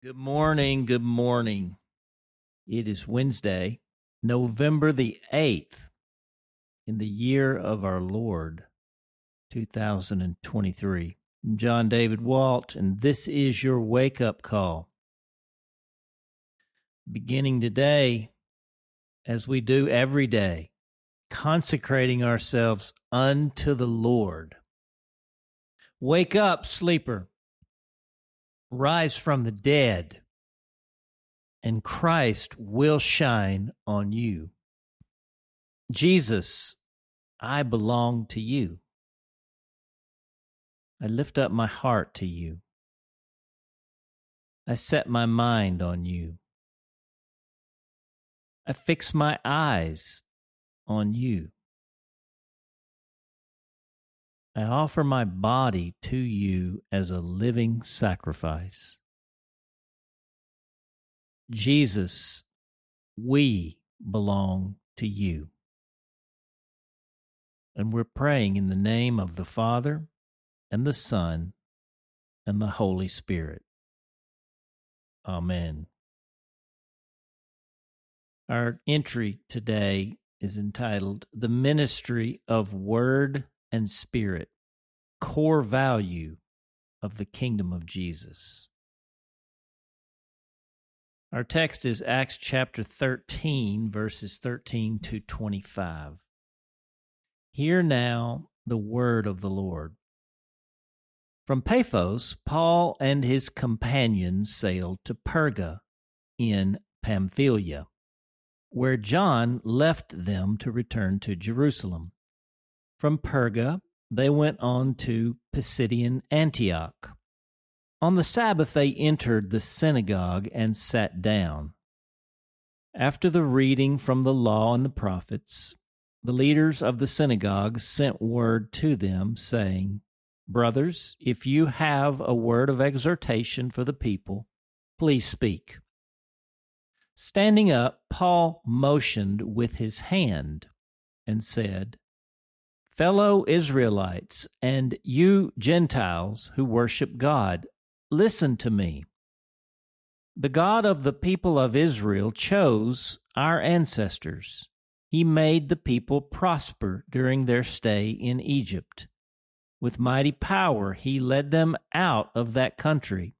Good morning. Good morning. It is Wednesday, November the 8th, in the year of our Lord, 2023. I'm John David Walt, and this is your wake up call. Beginning today, as we do every day, consecrating ourselves unto the Lord. Wake up, sleeper rise from the dead, and Christ will shine on you. Jesus, I belong to you. I lift up my heart to you. I set my mind on you. I fix my eyes on you. I offer my body to you as a living sacrifice. Jesus, we belong to you. And we're praying in the name of the Father and the Son and the Holy Spirit. Amen. Our entry today is entitled The Ministry of Word and spirit, core value of the kingdom of Jesus. Our text is Acts chapter 13, verses 13 to 25. Hear now the word of the Lord. From Paphos, Paul and his companions sailed to Perga in Pamphylia, where John left them to return to Jerusalem. From Perga, they went on to Pisidian Antioch. On the Sabbath, they entered the synagogue and sat down. After the reading from the law and the prophets, the leaders of the synagogue sent word to them, saying, Brothers, if you have a word of exhortation for the people, please speak. Standing up, Paul motioned with his hand and said, Fellow Israelites, and you Gentiles who worship God, listen to me. The God of the people of Israel chose our ancestors. He made the people prosper during their stay in Egypt. With mighty power, he led them out of that country.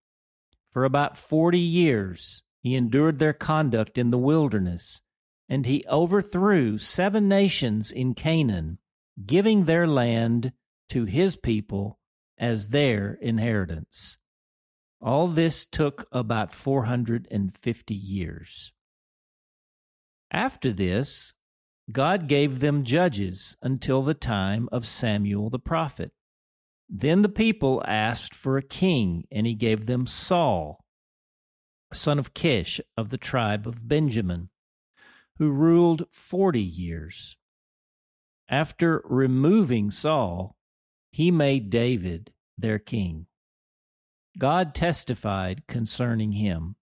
For about forty years, he endured their conduct in the wilderness, and he overthrew seven nations in Canaan giving their land to his people as their inheritance. All this took about 450 years. After this, God gave them judges until the time of Samuel the prophet. Then the people asked for a king, and he gave them Saul, son of Kish of the tribe of Benjamin, who ruled forty years. After removing Saul, he made David their king. God testified concerning him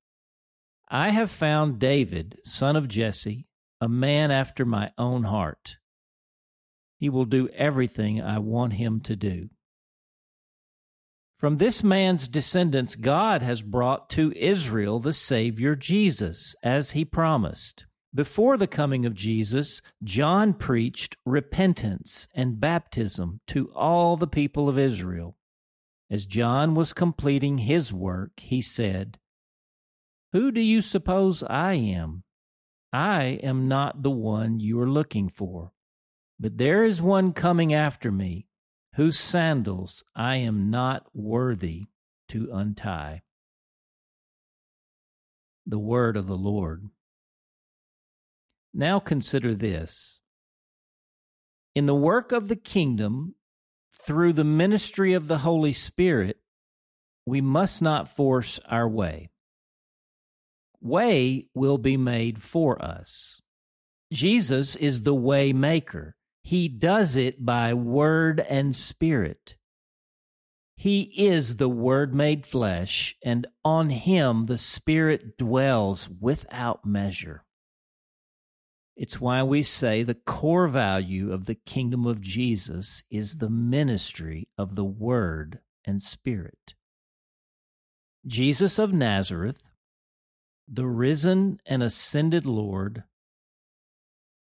I have found David, son of Jesse, a man after my own heart. He will do everything I want him to do. From this man's descendants, God has brought to Israel the Savior Jesus, as he promised. Before the coming of Jesus, John preached repentance and baptism to all the people of Israel. As John was completing his work, he said, Who do you suppose I am? I am not the one you are looking for, but there is one coming after me, whose sandals I am not worthy to untie. The word of the Lord. Now consider this. In the work of the kingdom, through the ministry of the Holy Spirit, we must not force our way. Way will be made for us. Jesus is the way maker. He does it by word and spirit. He is the Word made flesh, and on him the Spirit dwells without measure. It's why we say the core value of the kingdom of Jesus is the ministry of the Word and Spirit. Jesus of Nazareth the risen and ascended Lord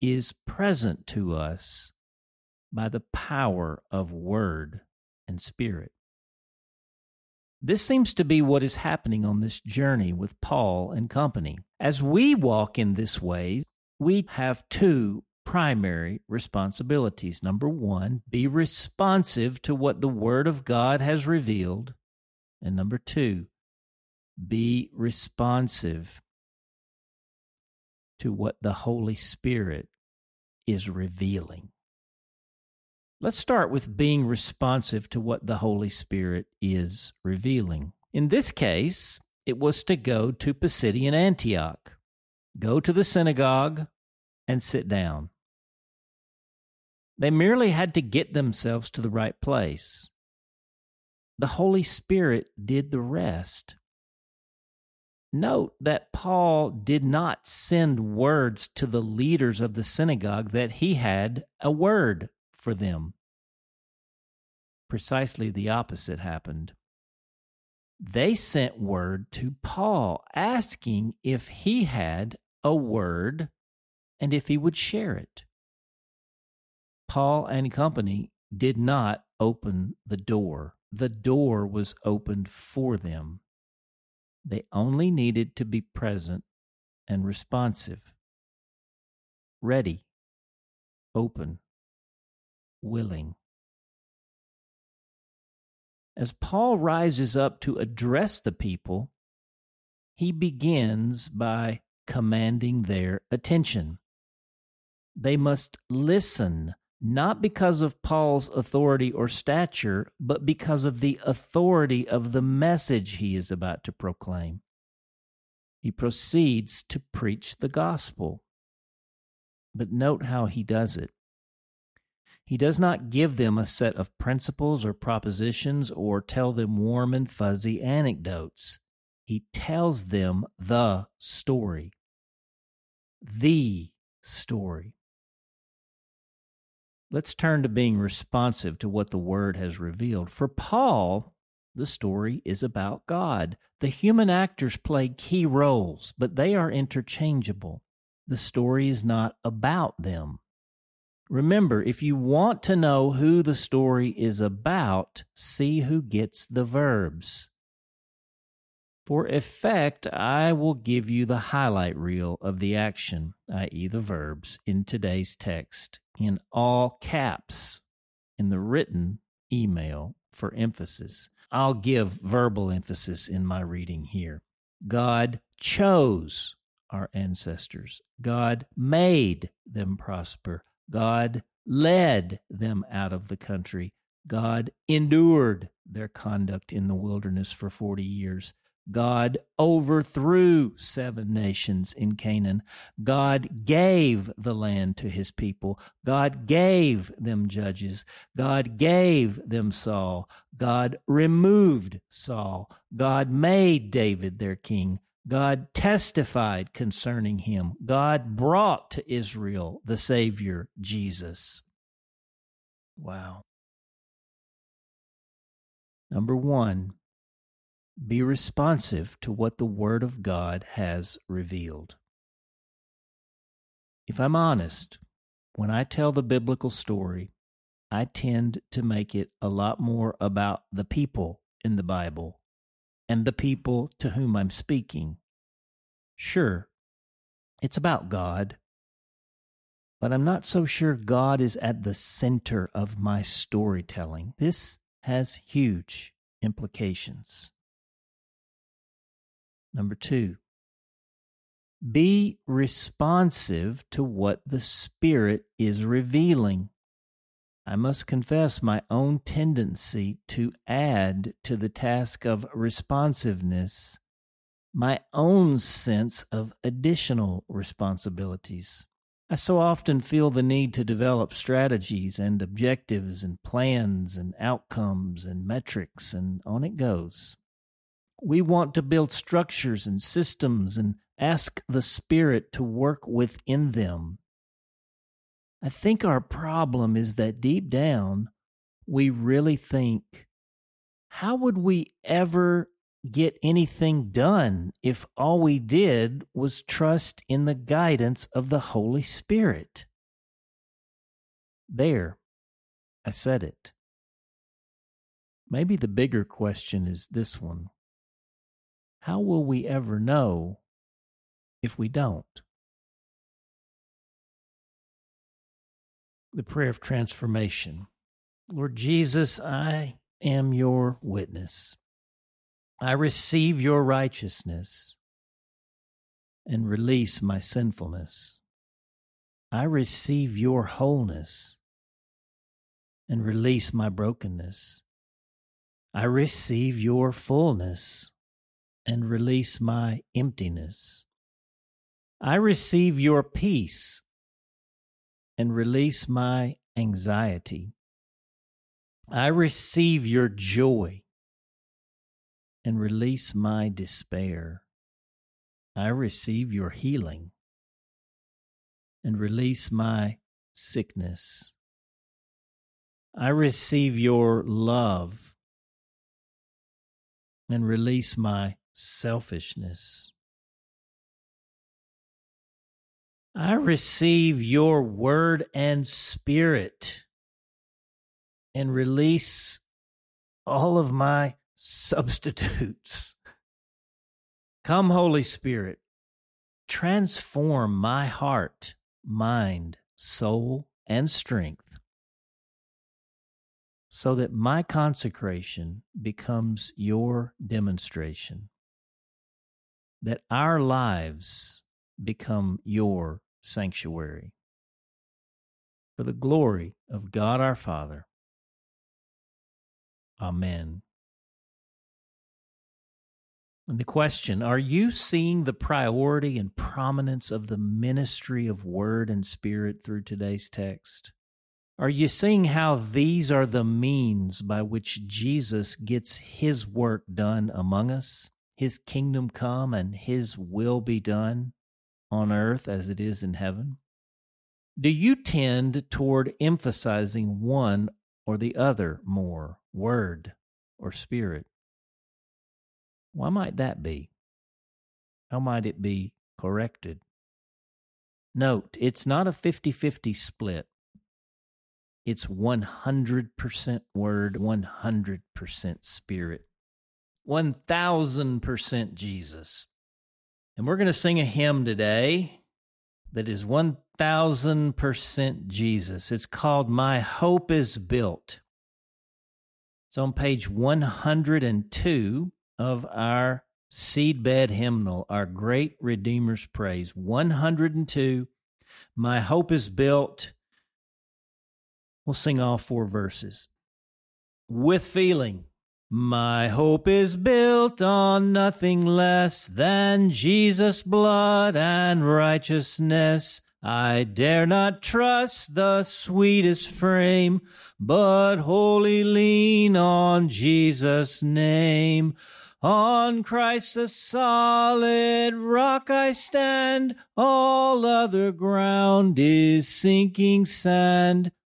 is present to us by the power of word and spirit. This seems to be what is happening on this journey with Paul and company. As we walk in this way, we have two primary responsibilities. Number one, be responsive to what the Word of God has revealed. And number two, be responsive to what the Holy Spirit is revealing. Let's start with being responsive to what the Holy Spirit is revealing. In this case, it was to go to Pisidian Antioch, go to the synagogue, and sit down. They merely had to get themselves to the right place. The Holy Spirit did the rest. Note that Paul did not send words to the leaders of the synagogue that he had a word for them. Precisely the opposite happened. They sent word to Paul asking if he had a word and if he would share it. Paul and company did not open the door. The door was opened for them. They only needed to be present and responsive, ready, open, willing. As Paul rises up to address the people, he begins by commanding their attention. They must listen not because of Paul's authority or stature, but because of the authority of the message he is about to proclaim. He proceeds to preach the gospel. But note how he does it. He does not give them a set of principles or propositions or tell them warm and fuzzy anecdotes. He tells them the story. The story. Let's turn to being responsive to what the Word has revealed. For Paul, the story is about God. The human actors play key roles, but they are interchangeable. The story is not about them. Remember, if you want to know who the story is about, see who gets the verbs. For effect, I will give you the highlight reel of the action, i.e., the verbs, in today's text in all caps in the written email for emphasis. I'll give verbal emphasis in my reading here. God chose our ancestors, God made them prosper, God led them out of the country, God endured their conduct in the wilderness for 40 years. God overthrew seven nations in Canaan. God gave the land to his people. God gave them judges. God gave them Saul. God removed Saul. God made David their king. God testified concerning him. God brought to Israel the Savior, Jesus. Wow. Number one, be responsive to what the Word of God has revealed. If I'm honest, when I tell the biblical story, I tend to make it a lot more about the people in the Bible and the people to whom I'm speaking. Sure, it's about God, but I'm not so sure God is at the center of my storytelling. This has huge implications. Number two, be responsive to what the Spirit is revealing. I must confess my own tendency to add to the task of responsiveness my own sense of additional responsibilities. I so often feel the need to develop strategies and objectives and plans and outcomes and metrics, and on it goes. We want to build structures and systems and ask the Spirit to work within them. I think our problem is that deep down, we really think, how would we ever get anything done if all we did was trust in the guidance of the Holy Spirit. There, I said it. Maybe the bigger question is this one How will we ever know if we don't? The prayer of transformation. Lord Jesus, I am your witness. I receive your righteousness and release my sinfulness. I receive your wholeness and release my brokenness. I receive your fullness and release my emptiness. I receive your peace and release my anxiety. I receive your joy and release my despair. I receive your healing and release my sickness. I receive your love and release my selfishness. I receive your word and spirit and release all of my substitutes. Come, Holy Spirit, transform my heart, mind, soul, and strength so that my consecration becomes your demonstration, that our lives become your sanctuary. For the glory of God our Father. Amen. And the question Are you seeing the priority and prominence of the ministry of word and spirit through today's text? Are you seeing how these are the means by which Jesus gets his work done among us, his kingdom come, and his will be done on earth as it is in heaven? Do you tend toward emphasizing one or the other more, word or spirit? Why might that be? How might it be corrected? Note, it's not a 50 50 split. It's 100% word, 100% spirit, 1000% Jesus. And we're going to sing a hymn today that is 1000% Jesus. It's called My Hope is Built. It's on page 102 of our seedbed hymnal, our great Redeemer's Praise. 102. My hope is built. We'll sing all four verses. With feeling. My hope is built on nothing less than Jesus' blood and righteousness. I dare not trust the sweetest frame, but wholly lean on Jesus' name. On Christ the solid rock I stand, all other ground is sinking sand.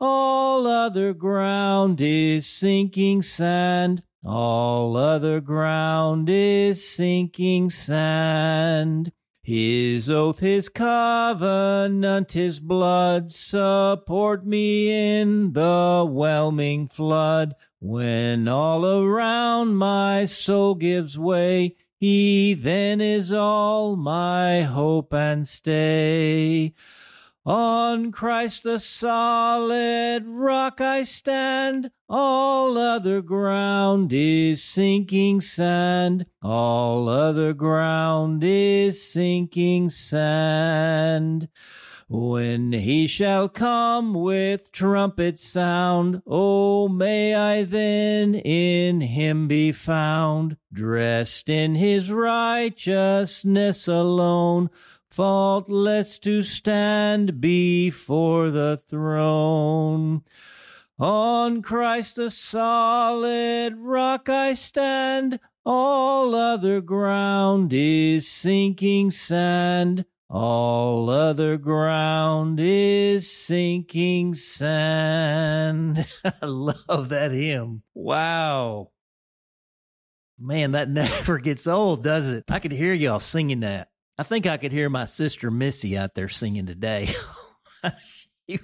all other ground is sinking sand. All other ground is sinking sand. His oath, his covenant, his blood support me in the whelming flood. When all around my soul gives way, he then is all my hope and stay. On Christ the solid rock I stand, all other ground is sinking sand, all other ground is sinking sand. When he shall come with trumpet sound, oh, may I then in him be found, dressed in his righteousness alone, faultless to stand before the throne. On Christ the solid rock I stand, all other ground is sinking sand. All other ground is sinking sand. I love that hymn. Wow. Man, that never gets old, does it? I could hear y'all singing that. I think I could hear my sister Missy out there singing today. she,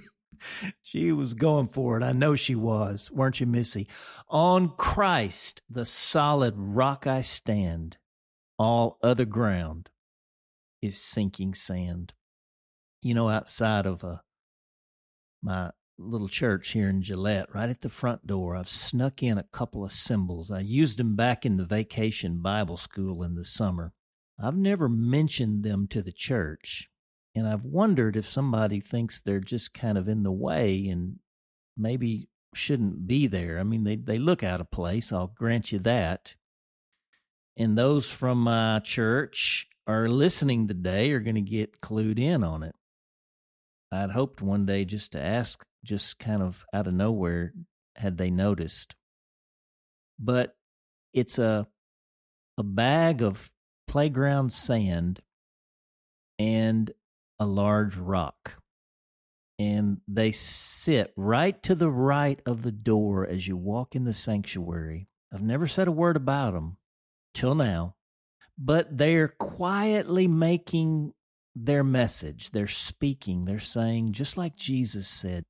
she was going for it. I know she was, weren't you, Missy? On Christ, the solid rock I stand, all other ground is sinking sand. You know, outside of uh, my little church here in Gillett, right at the front door, I've snuck in a couple of symbols. I used them back in the vacation Bible school in the summer. I've never mentioned them to the church, and I've wondered if somebody thinks they're just kind of in the way and maybe shouldn't be there. I mean, they, they look out of place, I'll grant you that. And those from my church are listening today are going to get clued in on it. I'd hoped one day just to ask, just kind of out of nowhere, had they noticed. But it's a a bag of playground sand and a large rock. And they sit right to the right of the door as you walk in the sanctuary. I've never said a word about them till now but they're quietly making their message. They're speaking. They're saying, just like Jesus said,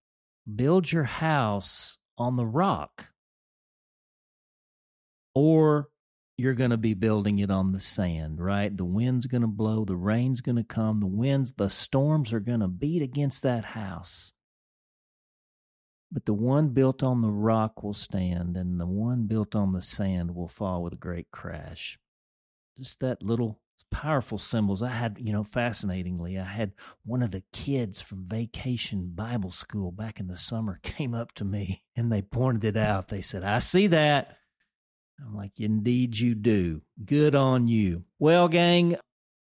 build your house on the rock, or you're going to be building it on the sand, right? The wind's going to blow, the rain's going to come, the winds, the storms are going to beat against that house. But the one built on the rock will stand, and the one built on the sand will fall with a great crash just that little powerful symbols. I had, you know, fascinatingly, I had one of the kids from vacation Bible school back in the summer came up to me and they pointed it out. They said, I see that. I'm like, indeed you do. Good on you. Well, gang,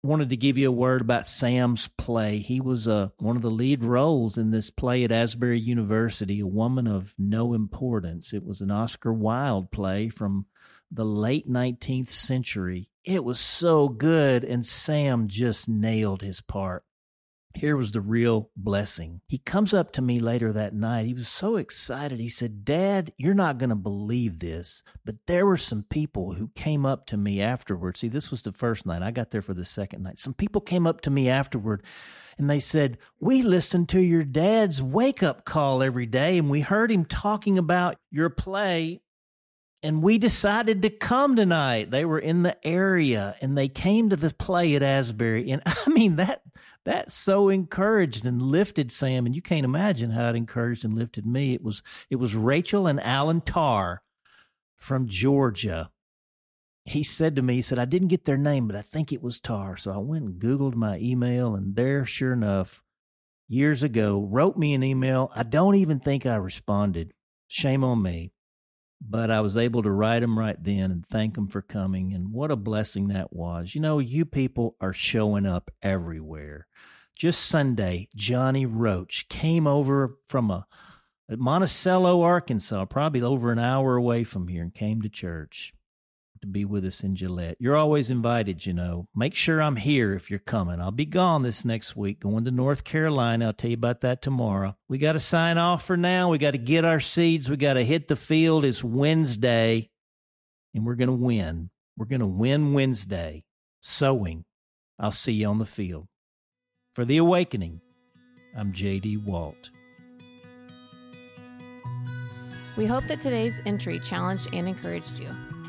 wanted to give you a word about Sam's play. He was uh, one of the lead roles in this play at Asbury University, A Woman of No Importance. It was an Oscar Wilde play from the late 19th century. It was so good, and Sam just nailed his part. Here was the real blessing. He comes up to me later that night. He was so excited. He said, Dad, you're not going to believe this, but there were some people who came up to me afterward. See, this was the first night. I got there for the second night. Some people came up to me afterward and they said, We listened to your dad's wake up call every day and we heard him talking about your play and we decided to come tonight. They were in the area and they came to the play at Asbury. And I mean that that so encouraged and lifted Sam. And you can't imagine how it encouraged and lifted me. It was it was Rachel and Alan Tarr from Georgia. He said to me, he said, I didn't get their name, but I think it was Tarr. So I went and Googled my email, and there, sure enough, years ago, wrote me an email. I don't even think I responded. Shame on me but I was able to write them right then and thank them for coming. And what a blessing that was. You know, you people are showing up everywhere. Just Sunday, Johnny Roach came over from a Monticello, Arkansas, probably over an hour away from here, and came to church to be with us in Gillett. You're always invited, you know. Make sure I'm here if you're coming. I'll be gone this next week, going to North Carolina. I'll tell you about that tomorrow. We got to sign off for now. We got to get our seeds. We got to hit the field. It's Wednesday, and we're going to win. We're going to win Wednesday. Sowing. I'll see you on the field. For The Awakening, I'm J.D. Walt. We hope that today's entry challenged and encouraged you.